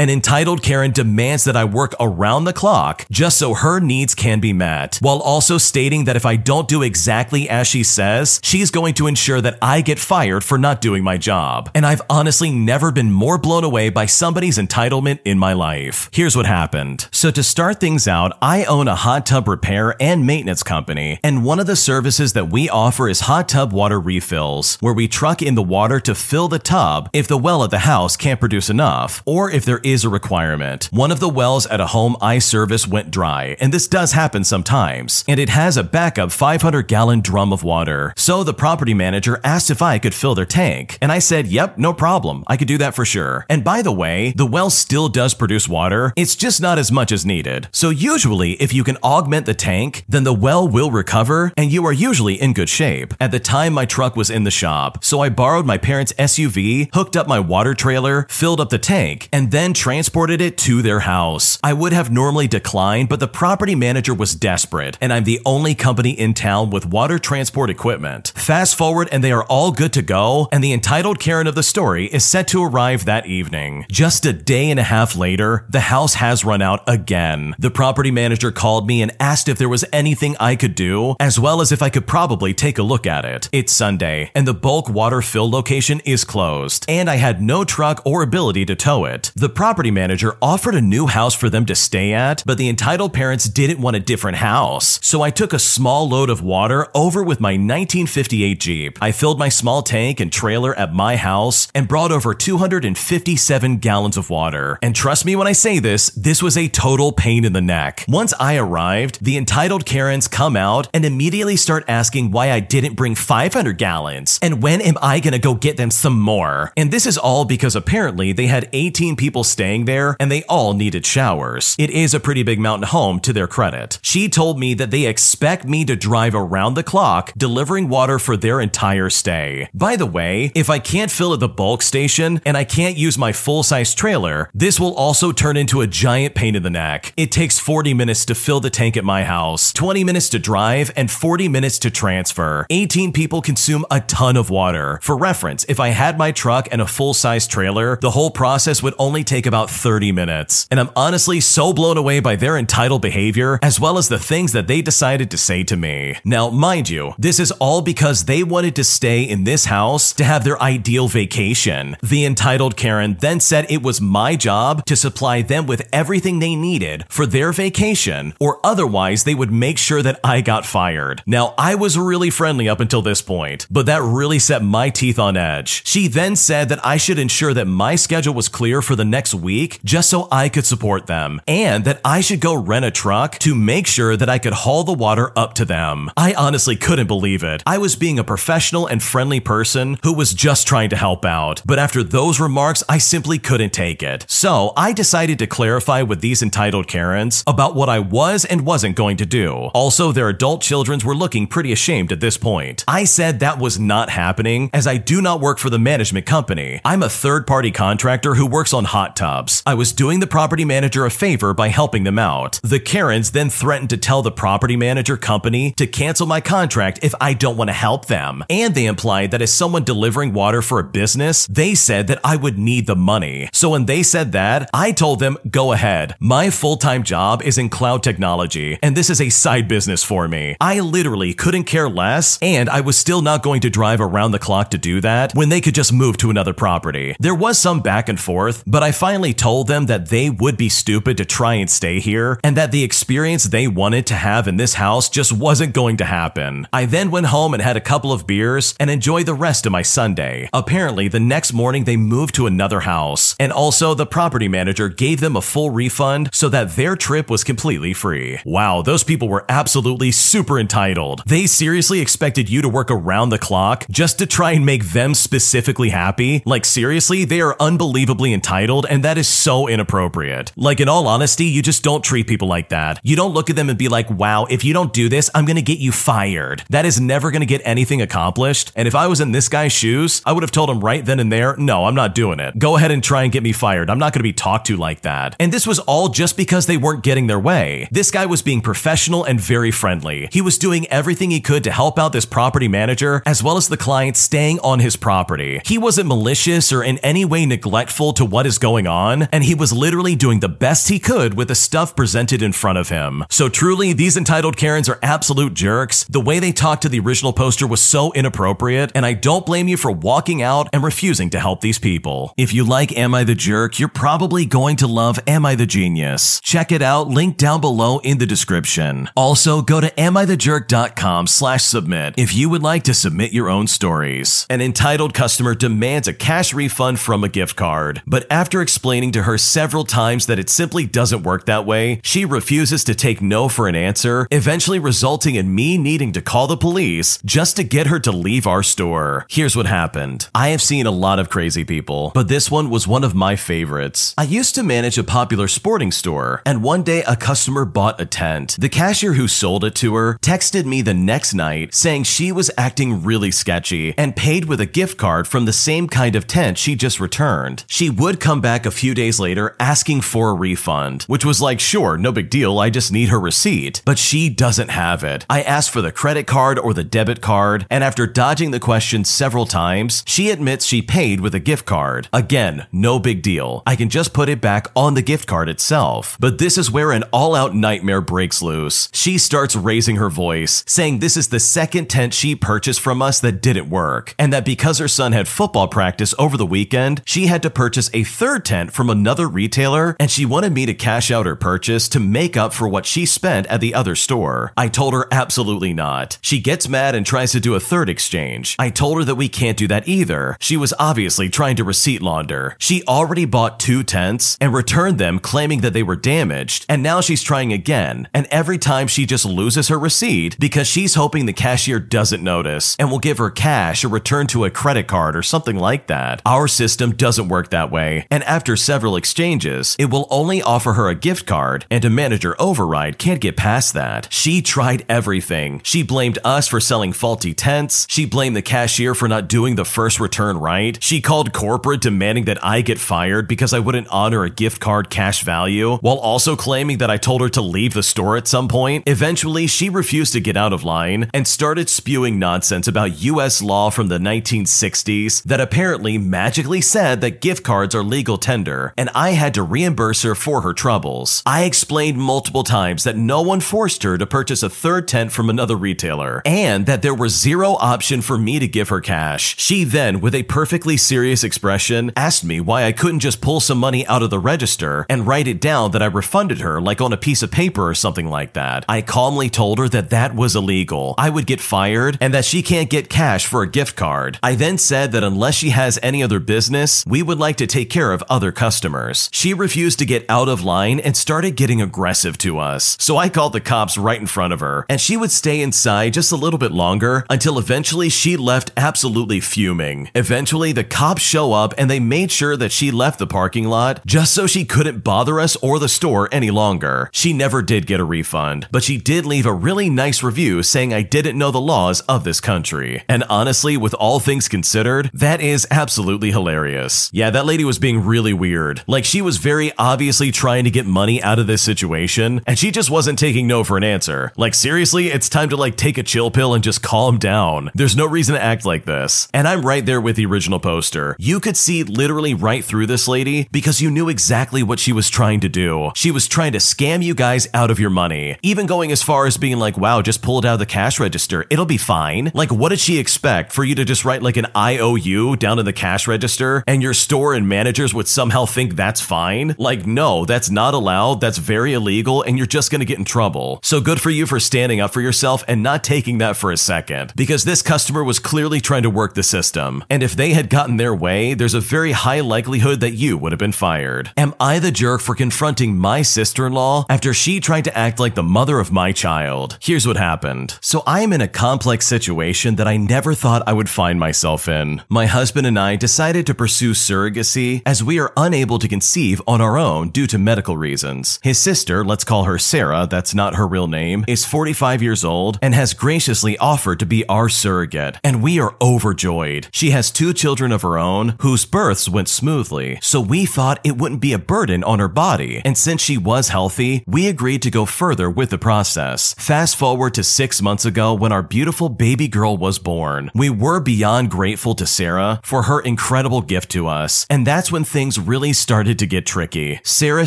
An entitled Karen demands that I work around the clock just so her needs can be met, while also stating that if I don't do exactly as she says, she's going to ensure that I get fired for not doing my job. And I've honestly never been more blown away by somebody's entitlement in my life. Here's what happened. So to start things out, I own a hot tub repair and maintenance company, and one of the services that we offer is hot tub water refills, where we truck in the water to fill the tub if the well at the house can't produce enough, or if there is a requirement. One of the wells at a home I service went dry, and this does happen sometimes, and it has a backup 500 gallon drum of water. So the property manager asked if I could fill their tank, and I said, yep, no problem. I could do that for sure. And by the way, the well still does produce water, it's just not as much as needed. So usually, if you can augment the tank, then the well will recover, and you are usually in good shape. At the time, my truck was in the shop, so I borrowed my parents' SUV, hooked up my water trailer, filled up the tank, and then transported it to their house. I would have normally declined, but the property manager was desperate, and I'm the only company in town with water transport equipment. Fast forward, and they are all good to go, and the entitled Karen of the story is set to arrive that evening. Just a day and a half later, the house has run out again. The property manager called me and asked if there was anything I could do, as well as if I could probably take a look at it. It's Sunday, and the bulk water fill location is closed, and I had no truck or ability to tow it. The property manager offered a new house for them to stay at, but the entitled parents didn't want a different house, so I took a small load of water over with my 1958 Jeep. I filled my small tank and trailer at my house and brought over 257 gallons of water. And trust me when I say this, this was a total pain in the neck. Once I arrived, the entitled Karens come out and immediately start asking why I didn't bring 500 gallons and when am I gonna go get them some more. And this is all because apparently they had 18 people staying there and they all needed showers. It is a pretty big mountain home to their credit. She told me that they expect me to drive around the clock delivering water for their entire stay. By the way, if I can't fill at the bulk station and I can't use my full size trailer, this will also turn into a giant pain in the neck. It takes 40 minutes to fill the tank at my house, 20 minutes to drive, and 40 minutes to transfer. 18 people consume a ton of water. For reference, if I had my truck and a full size trailer, the whole process would only take about 30 minutes. And I'm honestly so blown away by their entitled behavior, as well as the things that they decided to say to me. Now, mind you, this is all because they wanted to stay in this house to have their ideal vacation. The entitled Karen then said it was my job to supply them with everything they needed for their vacation, or otherwise they would make sure that I got fired. Now, I was really friendly up until this point, but that really set my teeth on edge. She then said that I should ensure that my schedule was clear for the next week just so I could support them, and that I should go rent a truck to make sure that I could haul the water up to them. I honestly couldn't believe it. I was being a professional and friendly person who was just trying to help out, but after those remarks, I simply couldn't take it. So I decided to clarify with these entitled Karens about what I was and wasn't going to do. Also, their adult children were looking pretty ashamed at this point. I said that was not happening as I do not work for the management company. I'm a third party contractor who works on hot tubs. I was doing the property manager a favor by helping them out. The Karens then threatened to tell the property manager company to cancel my contract if I don't want to help them. And they implied that as someone delivering water for a business, they said that I would need the money. So when they said that, I told them, go ahead. My full time job is in cloud technology, and this is a side business for me. I literally couldn't care less, and I was still not going to drive around the clock to do that when they could just move to another property. There was some back and forth, but I finally told them that they would be stupid to try and stay here, and that the experience they wanted to have in this house just wasn't going to happen. I then went home and had a couple of beers and enjoyed the rest of my Sunday. Apparently, the next morning they moved to another house, and also the property manager gave them a full refund so that their trip was completely free. Wow, those people were absolutely super entitled. They seriously expected you to work around the clock just to try and make them specifically happy. Like, seriously, they are unbelievably entitled, and that is so inappropriate. Like, in all honesty, you just don't treat people like that. You don't look at them and be like, wow, if you don't do this, I'm gonna get you fired. That is never gonna get anything accomplished. And if I was in this guy's shoes, I would have told him right then and there, no, I'm not doing it. Go ahead and try and get me fired. I'm not gonna be talked to like that. And this was all just because they weren't getting their way. This guy was being professional and very friendly. He was doing everything he could to help out this property manager as well as the client staying on his property. He wasn't malicious or in any way neglectful to what is going on, and he was literally doing the best he could with the stuff presented in front of him. So truly, these entitled Karens are absolute jerks. The way they talked to the original poster was so inappropriate, and I don't blame you for walking out and refusing to help these people. If you like Am I the Jerk, you're probably going to love Am I the Genius. Check it out, link down below in the description. Also, go to amithejerk.com slash submit if you would like to submit your own stories. An entitled customer demands a cash refund from a gift card, but after explaining to her several times that it simply doesn't work that way, she refuses to take no for an answer, eventually resulting in me needing to call the police just to get her to leave our store. Here's what happened. I have seen a lot of crazy people, but this one was one of my favorites. I used to manage a popular sporting store, and one day a customer bought a tent. The cashier who sold it to her texted me the next night saying she was acting really sketchy and paid with a gift card from the same kind of tent she just returned. She would come back a few days later asking for a refund, which was like, sure, no big deal, I just need her receipt. But she doesn't have it. I asked for the credit card or the debit card, and after dodging the question several times, she admits she paid with a gift card. Again, no big deal. I can just put it back on the gift card itself. But this is where an all out nightmare breaks loose. She starts raising her voice, saying this is the second tent she purchased from us that didn't work, and that because her son had football practice over the weekend, she had to purchase a third tent from another retailer, and she wanted me to cash out her purchase to make up for what she spent at the other store. I told her absolutely not. She gets mad and tries to do a third exchange. I told her that we can't do that either. She was obviously trying to receipt launder. She already bought two tents and returned them claiming that they were damaged, and now she's trying again. And every time she just loses her receipt because she's hoping the cashier doesn't notice and will give her cash or return to a credit card or something like that. Our system doesn't work that way, and after several exchanges, it will only offer her a gift card, and a manager override can't get past that. She tried everything. She blamed us for selling faulty tents. She blamed the cashier for not doing the first return right. She called corporate demanding that I get fired because I wouldn't honor a gift card cash value, while also claiming that I told her to leave the store at some point. Eventually, she refused to get out of line and started spewing nonsense about US law from the 1960s that apparently magically said that gift cards are legal tender, and I had to reimburse her for her troubles. I explained multiple times that no one forced her to purchase a third tent from another retailer, and that there was zero option for me to give her cash. She then, with a perfectly serious expression, asked me why I couldn't just pull some money out of the register and write it down that I refunded her, like on a piece of paper or something like that. I calmly told her that that was illegal. I would get fired and that she can't get cash for a gift card. I then said that unless she has any other business, we would like to take care of other customers. She refused to get out of line and started getting aggressive to us. So I called the cops right in front of her, and she would stay inside just a little bit longer until eventually she left absolutely fuming. Eventually, the cops show up and they made sure that she left the parking lot just so she couldn't bother us or the store any longer. She never did get a refund, but she did leave a really nice review saying I didn't know the laws of this country. And honestly, with all things considered, that is absolutely hilarious. Yeah, that lady was being really weird. Like she was very obviously trying to get money out of this situation, and she just wasn't taking no for an answer. Like seriously, it's time to like take a chill pill and just calm down. There's no reason to act like this. And I'm right there with the original poster. You could see literally right through this lady because you knew exactly what she was trying to do. She was trying to scam you guys out of your money. Even going as far as being like, wow, just pull it out of the cash register. It'll be fine. Like, what did she expect? For you to just write like an IOU down in the cash register and your store and managers would somehow think that's fine? Like, no, that's not allowed. That's very illegal and you're just gonna get in trouble. So good for you for standing up for yourself and not taking that for a second. Because this customer was clearly trying to work the system. And if they had gotten their way, there's a very high likelihood that you would have been fired. Am I the jerk for confronting my sister in law after she tried to act like the mother of my child? Here's what happened. So I am in a complex situation that I never thought I would find myself in. My husband and I decided to pursue surrogacy as we are unable to conceive on our own due to medical reasons. His sister, let's call her Sarah, that's not her real name, is 45 years old and has graciously offered to be our surrogate, and we are overjoyed. She has two children of her own whose births went smoothly, so we thought it wouldn't be a burden on her body, and since she was healthy, we agreed to go further with the process. Fast forward to six months ago when our beautiful baby girl was born. We were beyond grateful to Sarah for her incredible gift to us, and that's when things things really started to get tricky. Sarah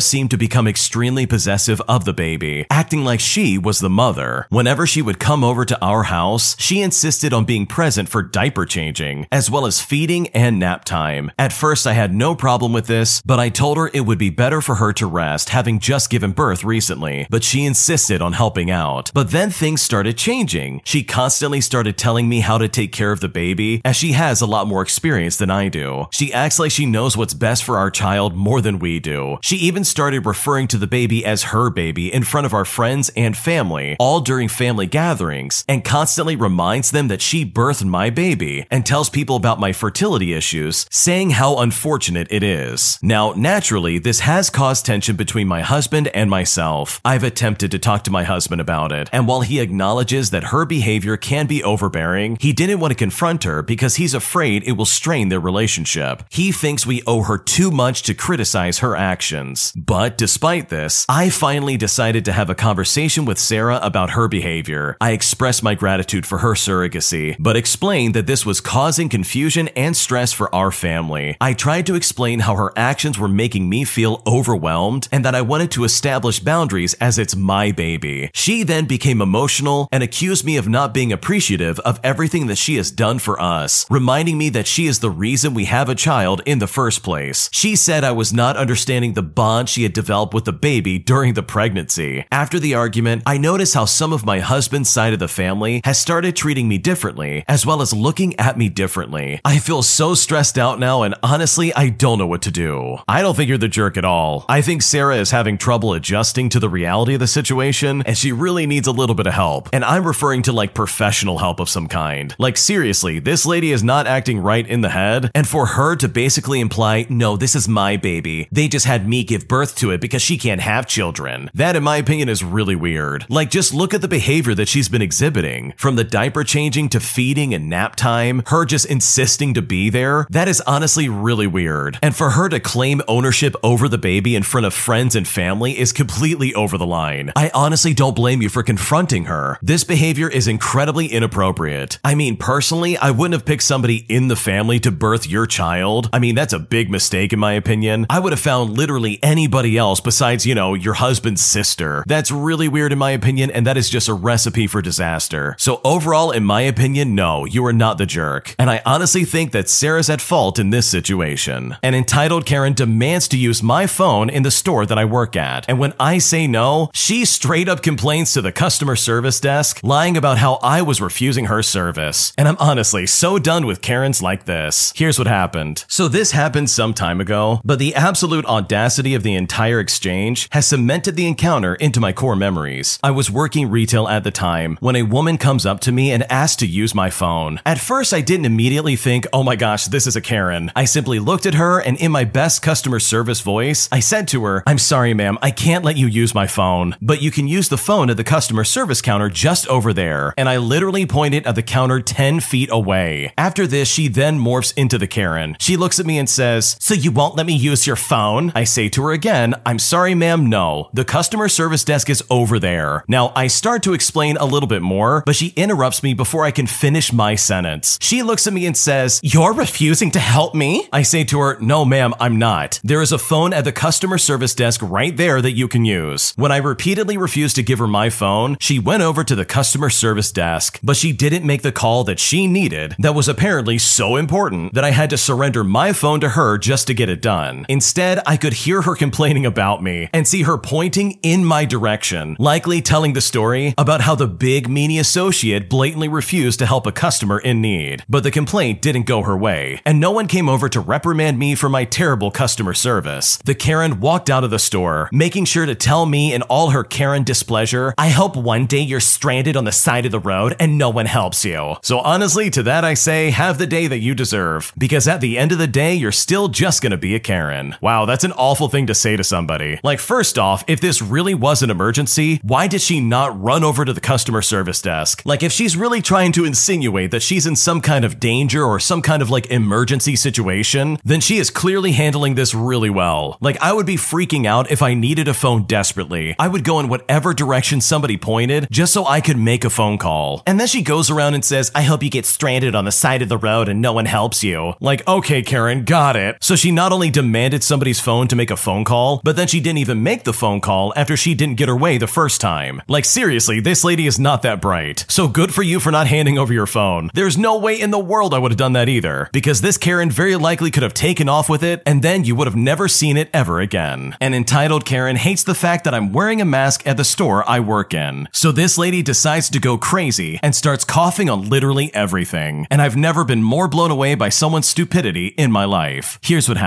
seemed to become extremely possessive of the baby, acting like she was the mother. Whenever she would come over to our house, she insisted on being present for diaper changing, as well as feeding and nap time. At first, I had no problem with this, but I told her it would be better for her to rest, having just given birth recently, but she insisted on helping out. But then things started changing. She constantly started telling me how to take care of the baby, as she has a lot more experience than I do. She acts like she knows what's best for our child more than we do. She even started referring to the baby as her baby in front of our friends and family, all during family gatherings, and constantly reminds them that she birthed my baby and tells people about my fertility issues, saying how unfortunate it is. Now, naturally, this has caused tension between my husband and myself. I've attempted to talk to my husband about it, and while he acknowledges that her behavior can be overbearing, he didn't want to confront her because he's afraid it will strain their relationship. He thinks we owe her too much to criticize her actions. But despite this, I finally decided to have a conversation with Sarah about her behavior. I expressed my gratitude for her surrogacy, but explained that this was causing confusion and stress for our family. I tried to explain how her actions were making me feel overwhelmed and that I wanted to establish boundaries as it's my baby. She then became emotional and accused me of not being appreciative of everything that she has done for us, reminding me that she is the reason we have a child in the first place. She said I was not understanding the bond she had developed with the baby during the pregnancy. After the argument, I noticed how some of my husband's side of the family has started treating me differently, as well as looking at me differently. I feel so stressed out now, and honestly, I don't know what to do. I don't think you're the jerk at all. I think Sarah is having trouble adjusting to the reality of the situation, and she really needs a little bit of help. And I'm referring to like professional help of some kind. Like, seriously, this lady is not acting right in the head, and for her to basically imply, no, this is my baby, they just had me give birth to it because she can't have children. That, in my opinion, is really weird. Like, just look at the behavior that she's been exhibiting. From the diaper changing to feeding and nap time, her just insisting to be there, that is honestly really weird. And for her to claim ownership over the baby in front of friends and family is completely over the line. I honestly don't blame you for confronting her. This behavior is incredibly inappropriate. I mean, personally, I wouldn't have picked somebody in the family to birth your child. I mean, that's a big mistake in my opinion. I would have found literally anybody else besides, you know, your husband's sister. That's really weird in my opinion, and that is just a recipe for disaster. So overall, in my opinion, no, you are not the jerk. And I honestly think that Sarah's at fault in this situation. An entitled Karen demands to use my phone in the store that I work at. And when I say no, she straight up complains to the customer service desk, lying about how I was refusing her service. And I'm honestly so done with Karens like this. Here's what happened. So this happened some time ago, but the absolute audacity of the entire exchange has cemented the encounter into my core memories. I was working retail at the time when a woman comes up to me and asks to use my phone. At first, I didn't immediately think, oh my gosh, this is a Karen. I simply looked at her and in my best customer service voice, I said to her, I'm sorry, ma'am, I can't let you use my phone, but you can use the phone at the customer service counter just over there. And I literally pointed at the counter 10 feet away. After this, she then morphs into the Karen. She looks at me and says, So you won't let me use your phone? I say to her again, I'm sorry, ma'am, no. The customer service desk is over there. Now, I start to explain a little bit more, but she interrupts me before I can finish my sentence. She looks at me and says, You're refusing to help me? I say to her, No, ma'am, I'm not. There is a phone at the customer service desk right there that you can use. When I repeatedly refused to give her my phone, she went over to the customer service desk, but she didn't make the call that she needed that was apparently so important that I had to surrender my phone to her just to get it done. Instead, I could hear her complaining about me and see her pointing in my direction, likely telling the story about how the big meanie associate blatantly refused to help a customer in need. But the complaint didn't go her way, and no one came over to reprimand me for my terrible customer service. The Karen walked out of the store, making sure to tell me in all her Karen displeasure, I hope one day you're stranded on the side of the road and no one helps you. So honestly, to that I say, have the day that you deserve. Because at the end of the day, you're still just gonna be a Karen. Wow, that's an awful thing to say to somebody. Like, first off, if this really was an emergency, why did she not run over to the customer service desk? Like, if she's really trying to insinuate that she's in some kind of danger or some kind of like emergency situation, then she is clearly handling this really well. Like, I would be freaking out if I needed a phone desperately. I would go in whatever direction somebody pointed just so I could make a phone call. And then she goes around and says, I hope you get stranded on the side of the road and no one helps you. Like, okay, Karen, got it. So she not only demanded somebody's phone to make a phone call, but then she didn't even make the phone call after she didn't get her way the first time. Like, seriously, this lady is not that bright. So good for you for not handing over your phone. There's no way in the world I would have done that either, because this Karen very likely could have taken off with it, and then you would have never seen it ever again. An entitled Karen hates the fact that I'm wearing a mask at the store I work in. So this lady decides to go crazy and starts coughing on literally everything. And I've never been more blown away by someone's stupidity in my life. Here's what happened.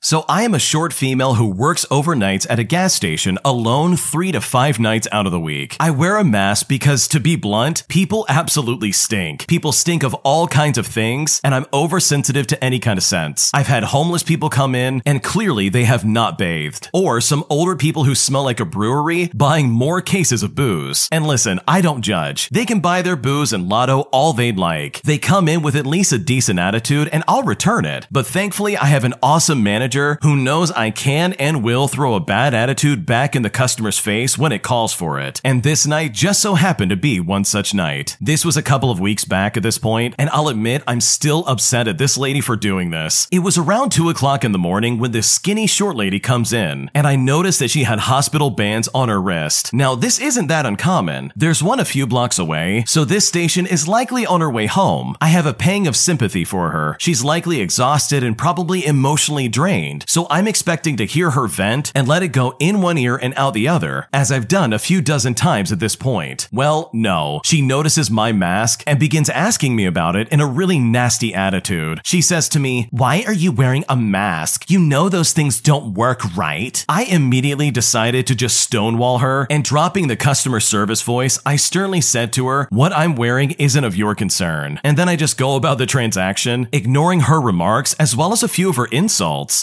So I am a short female who works overnights at a gas station alone three to five nights out of the week. I wear a mask because, to be blunt, people absolutely stink. People stink of all kinds of things, and I'm oversensitive to any kind of scents. I've had homeless people come in, and clearly they have not bathed. Or some older people who smell like a brewery buying more cases of booze. And listen, I don't judge. They can buy their booze and lotto all they'd like. They come in with at least a decent attitude, and I'll return it. But thankfully, I have an awesome manager who knows I can and will throw a bad attitude back in the customer's face when it calls for it. And this night just so happened to be one such night. This was a couple of weeks back at this point, and I'll admit I'm still upset at this lady for doing this. It was around 2 o'clock in the morning when this skinny short lady comes in, and I noticed that she had hospital bands on her wrist. Now, this isn't that uncommon. There's one a few blocks away, so this station is likely on her way home. I have a pang of sympathy for her. She's likely exhausted and probably emotionally drained, so I'm expecting to hear her vent and let it go in one ear and out the other, as I've done a few dozen times at this point. Well, no. She notices my mask and begins asking me about it in a really nasty attitude. She says to me, Why are you wearing a mask? You know those things don't work, right? I immediately decided to just stonewall her, and dropping the customer service voice, I sternly said to her, What I'm wearing isn't of your concern. And then I just go about the transaction, ignoring her remarks as well as a few of her insults.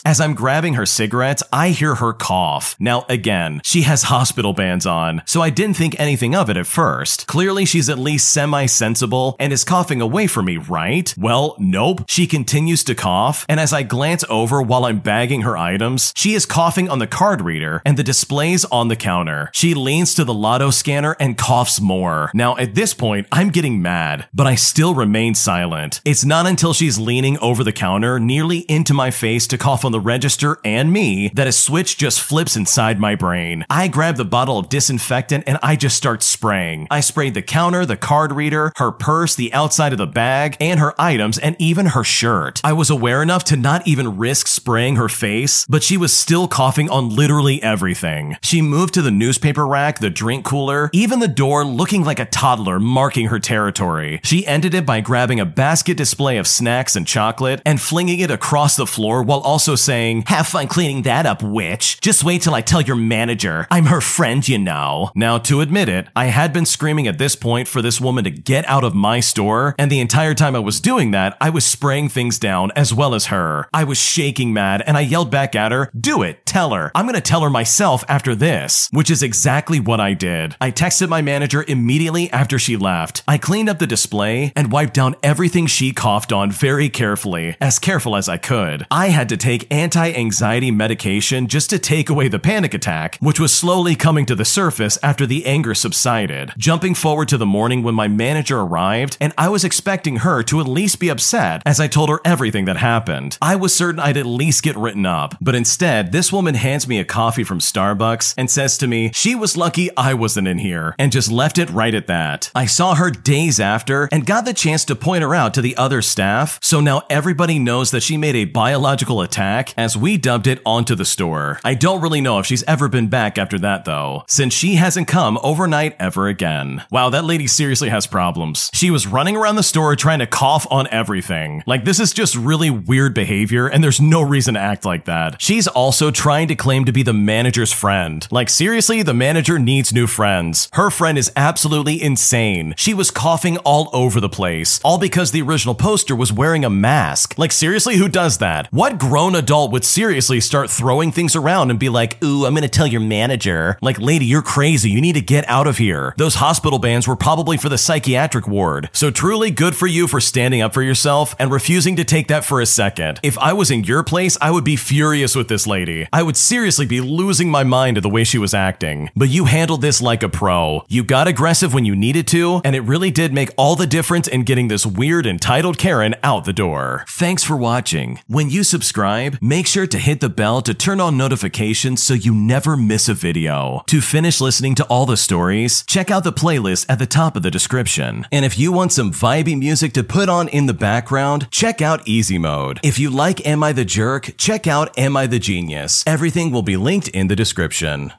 As I'm grabbing her cigarettes, I hear her cough. Now, again, she has hospital bands on, so I didn't think anything of it at first. Clearly, she's at least semi sensible and is coughing away from me, right? Well, nope. She continues to cough, and as I glance over while I'm bagging her items, she is coughing on the card reader and the displays on the counter. She leans to the lotto scanner and coughs more. Now, at this point, I'm getting mad, but I still remain silent. It's not until she's leaning over the counter nearly into my face to cough on the register and me that a switch just flips inside my brain. I grab the bottle of disinfectant and I just start spraying. I sprayed the counter, the card reader, her purse, the outside of the bag, and her items, and even her shirt. I was aware enough to not even risk spraying her face, but she was still coughing on literally everything. She moved to the newspaper rack, the drink cooler, even the door looking like a toddler marking her territory. She ended it by grabbing a basket display of snacks and chocolate and flinging it across the floor while also saying, Have fun cleaning that up, witch. Just wait till I tell your manager. I'm her friend, you know. Now, to admit it, I had been screaming at this point for this woman to get out of my store, and the entire time I was doing that, I was spraying things down as well as her. I was shaking mad, and I yelled back at her, Do it, tell her. I'm gonna tell her myself after this, which is exactly what I did. I texted my manager immediately after she left. I cleaned up the display and wiped down everything she coughed on very carefully, as careful as I could. I had to take anti anxiety medication just to take away the panic attack, which was slowly coming to the surface after the anger subsided. Jumping forward to the morning when my manager arrived, and I was expecting her to at least be upset as I told her everything that happened. I was certain I'd at least get written up, but instead, this woman hands me a coffee from Starbucks and says to me she was lucky I wasn't in here, and just left it right at that. I saw her days after and got the chance to point her out to the other staff, so now everybody knows that she made a biological attack, as we dubbed it, onto the store. I don't really know if she's ever been back after that though, since she hasn't come overnight ever again. Wow, that lady seriously has problems. She was running around the store trying to cough on everything. Like, this is just really weird behavior, and there's no reason to act like that. She's also trying to claim to be the manager's friend. Like, seriously, the manager needs new friends. Her friend is absolutely insane. She was coughing all over the place, all because the original poster was wearing a mask. Like, seriously, who does that? What grown adult would seriously start throwing things around and be like, ooh, I'm gonna tell your manager? Like, lady, you're crazy. You need to get out of here. Those hospital bans were probably for the psychiatric ward. So, truly good for you for standing up for yourself and refusing to take that for a second. If I was in your place, I would be furious with this lady. I would seriously be losing my mind at the way she was acting. But you handled this like a pro. You got aggressive when you needed to, and it really did make all the difference in getting this weird entitled Karen out the door. Thanks for watching. When you subscribe, subscribe, make sure to hit the bell to turn on notifications so you never miss a video. To finish listening to all the stories, check out the playlist at the top of the description. And if you want some vibey music to put on in the background, check out Easy Mode. If you like Am I the Jerk, check out Am I the Genius. Everything will be linked in the description.